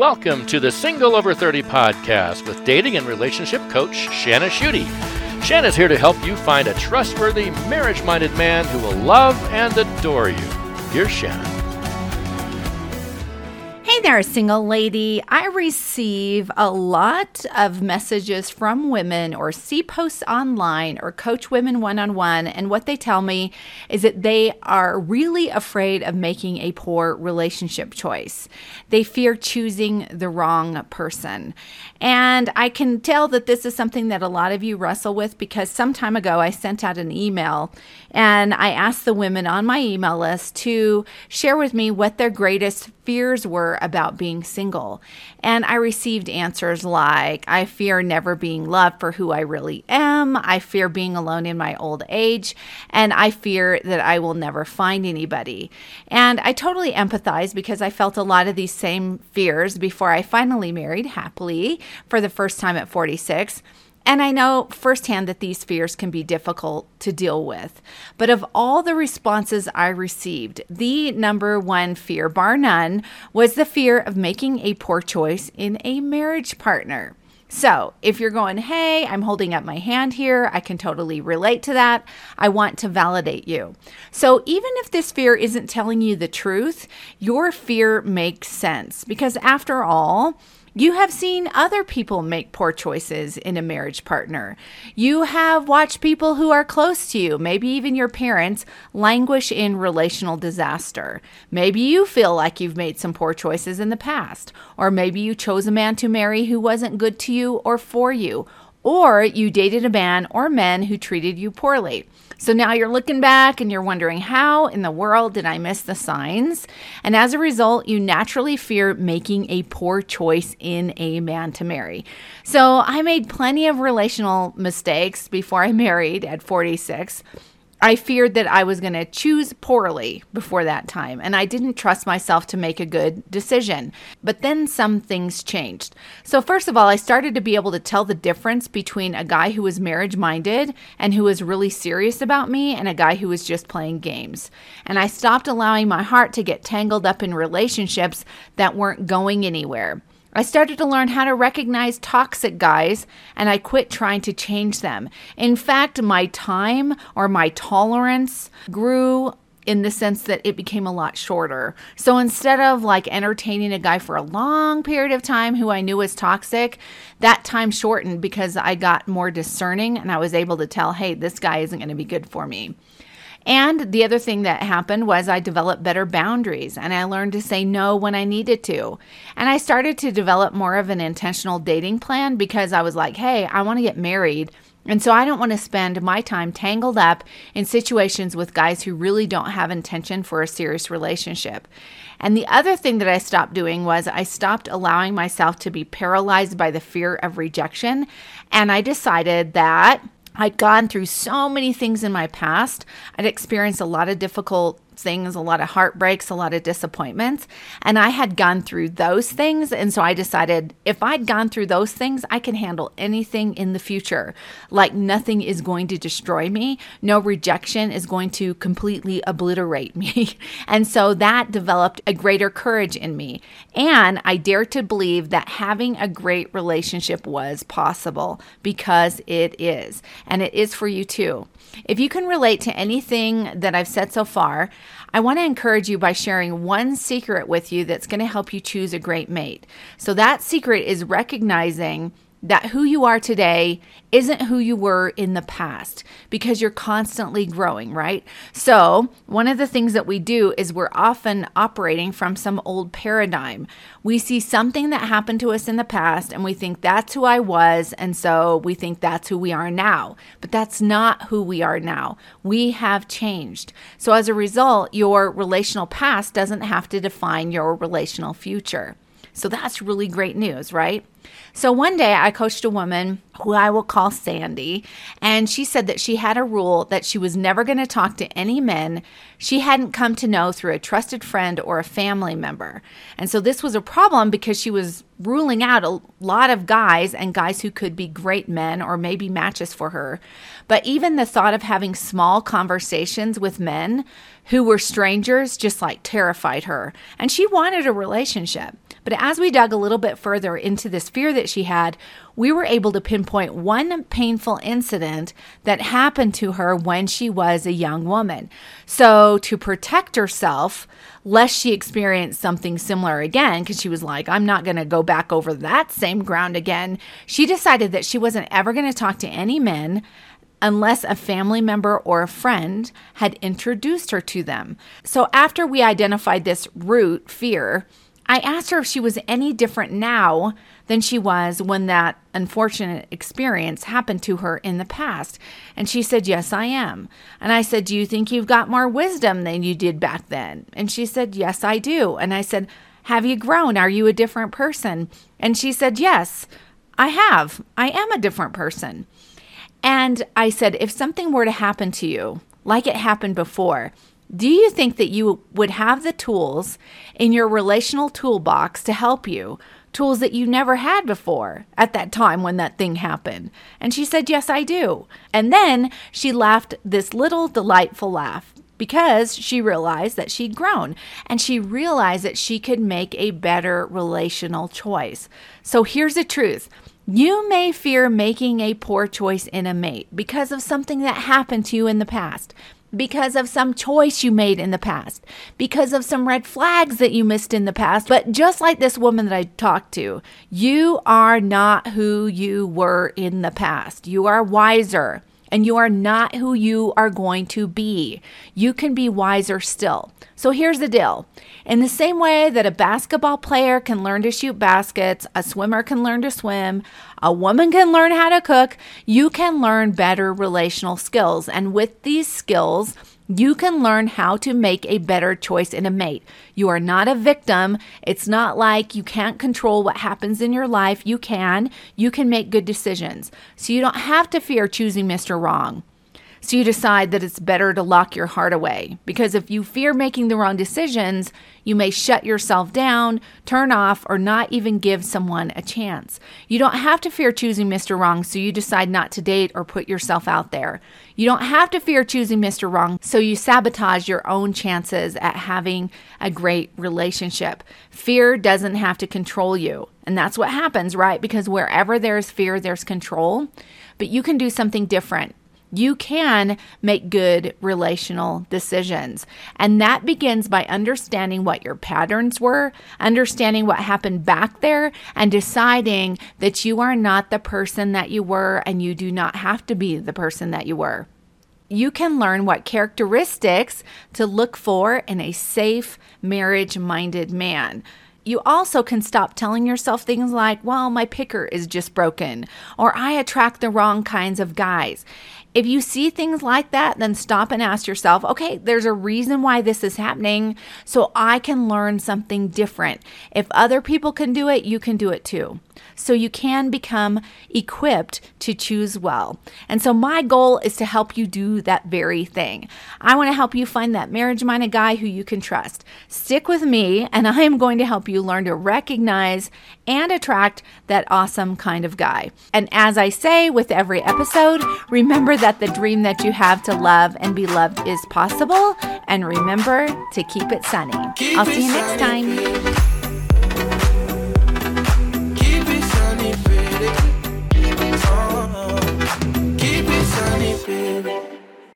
Welcome to the Single Over 30 podcast with dating and relationship coach Shanna Schutte. Shanna's here to help you find a trustworthy, marriage minded man who will love and adore you. Here's Shanna. There, single lady. I receive a lot of messages from women or see posts online or coach women one on one. And what they tell me is that they are really afraid of making a poor relationship choice. They fear choosing the wrong person. And I can tell that this is something that a lot of you wrestle with because some time ago I sent out an email and I asked the women on my email list to share with me what their greatest fears were about being single. And I received answers like I fear never being loved for who I really am, I fear being alone in my old age, and I fear that I will never find anybody. And I totally empathize because I felt a lot of these same fears before I finally married happily for the first time at 46. And I know firsthand that these fears can be difficult to deal with. But of all the responses I received, the number one fear, bar none, was the fear of making a poor choice in a marriage partner. So, if you're going, hey, I'm holding up my hand here, I can totally relate to that. I want to validate you. So, even if this fear isn't telling you the truth, your fear makes sense because, after all, you have seen other people make poor choices in a marriage partner. You have watched people who are close to you, maybe even your parents, languish in relational disaster. Maybe you feel like you've made some poor choices in the past, or maybe you chose a man to marry who wasn't good to you or for you, or you dated a man or men who treated you poorly. So now you're looking back and you're wondering, how in the world did I miss the signs? And as a result, you naturally fear making a poor choice in a man to marry. So I made plenty of relational mistakes before I married at 46. I feared that I was going to choose poorly before that time, and I didn't trust myself to make a good decision. But then some things changed. So, first of all, I started to be able to tell the difference between a guy who was marriage minded and who was really serious about me and a guy who was just playing games. And I stopped allowing my heart to get tangled up in relationships that weren't going anywhere. I started to learn how to recognize toxic guys and I quit trying to change them. In fact, my time or my tolerance grew in the sense that it became a lot shorter. So instead of like entertaining a guy for a long period of time who I knew was toxic, that time shortened because I got more discerning and I was able to tell, hey, this guy isn't going to be good for me. And the other thing that happened was I developed better boundaries and I learned to say no when I needed to. And I started to develop more of an intentional dating plan because I was like, hey, I want to get married. And so I don't want to spend my time tangled up in situations with guys who really don't have intention for a serious relationship. And the other thing that I stopped doing was I stopped allowing myself to be paralyzed by the fear of rejection. And I decided that I'd gone through so many things in my past. I'd experienced a lot of difficult things, a lot of heartbreaks, a lot of disappointments. And I had gone through those things. And so I decided if I'd gone through those things, I can handle anything in the future. Like nothing is going to destroy me, no rejection is going to completely obliterate me. and so that developed a greater courage in me. And I dare to believe that having a great relationship was possible because it is. And it is for you too. If you can relate to anything that I've said so far, I want to encourage you by sharing one secret with you that's going to help you choose a great mate. So, that secret is recognizing that who you are today isn't who you were in the past because you're constantly growing, right? So, one of the things that we do is we're often operating from some old paradigm. We see something that happened to us in the past and we think that's who I was, and so we think that's who we are now. But that's not who we are now. We have changed. So, as a result, your relational past doesn't have to define your relational future. So, that's really great news, right? So one day I coached a woman who I will call Sandy, and she said that she had a rule that she was never going to talk to any men she hadn't come to know through a trusted friend or a family member. And so this was a problem because she was ruling out a lot of guys and guys who could be great men or maybe matches for her. But even the thought of having small conversations with men who were strangers just like terrified her. And she wanted a relationship. But as we dug a little bit further into this fear that she had, we were able to pinpoint one painful incident that happened to her when she was a young woman. So, to protect herself, lest she experience something similar again, because she was like, I'm not going to go back over that same ground again, she decided that she wasn't ever going to talk to any men unless a family member or a friend had introduced her to them. So, after we identified this root fear, I asked her if she was any different now than she was when that unfortunate experience happened to her in the past. And she said, Yes, I am. And I said, Do you think you've got more wisdom than you did back then? And she said, Yes, I do. And I said, Have you grown? Are you a different person? And she said, Yes, I have. I am a different person. And I said, If something were to happen to you, like it happened before, do you think that you would have the tools in your relational toolbox to help you? Tools that you never had before at that time when that thing happened. And she said, Yes, I do. And then she laughed this little delightful laugh because she realized that she'd grown and she realized that she could make a better relational choice. So here's the truth you may fear making a poor choice in a mate because of something that happened to you in the past because of some choice you made in the past, because of some red flags that you missed in the past. But just like this woman that I talked to, you are not who you were in the past. You are wiser and you are not who you are going to be. You can be wiser still. So here's the deal. In the same way that a basketball player can learn to shoot baskets, a swimmer can learn to swim, a woman can learn how to cook, you can learn better relational skills. And with these skills, you can learn how to make a better choice in a mate. You are not a victim. It's not like you can't control what happens in your life. You can. You can make good decisions. So you don't have to fear choosing Mr. Wrong. So you decide that it's better to lock your heart away. Because if you fear making the wrong decisions, you may shut yourself down, turn off, or not even give someone a chance. You don't have to fear choosing Mr. Wrong, so you decide not to date or put yourself out there. You don't have to fear choosing Mr. Wrong, so you sabotage your own chances at having a great relationship. Fear doesn't have to control you. And that's what happens, right? Because wherever there's fear, there's control. But you can do something different you can make good relational decisions. And that begins by understanding what your patterns were, understanding what happened back there, and deciding that you are not the person that you were and you do not have to be the person that you were. You can learn what characteristics to look for in a safe, marriage minded man you also can stop telling yourself things like, well, my picker is just broken, or I attract the wrong kinds of guys. If you see things like that, then stop and ask yourself, okay, there's a reason why this is happening, so I can learn something different. If other people can do it, you can do it too. So you can become equipped to choose well. And so my goal is to help you do that very thing. I want to help you find that marriage minded guy who you can trust. Stick with me, and I am going to help you learn to recognize and attract that awesome kind of guy. And as I say with every episode, remember that the dream that you have to love and be loved is possible. And remember to keep it sunny. Keep I'll see you next time.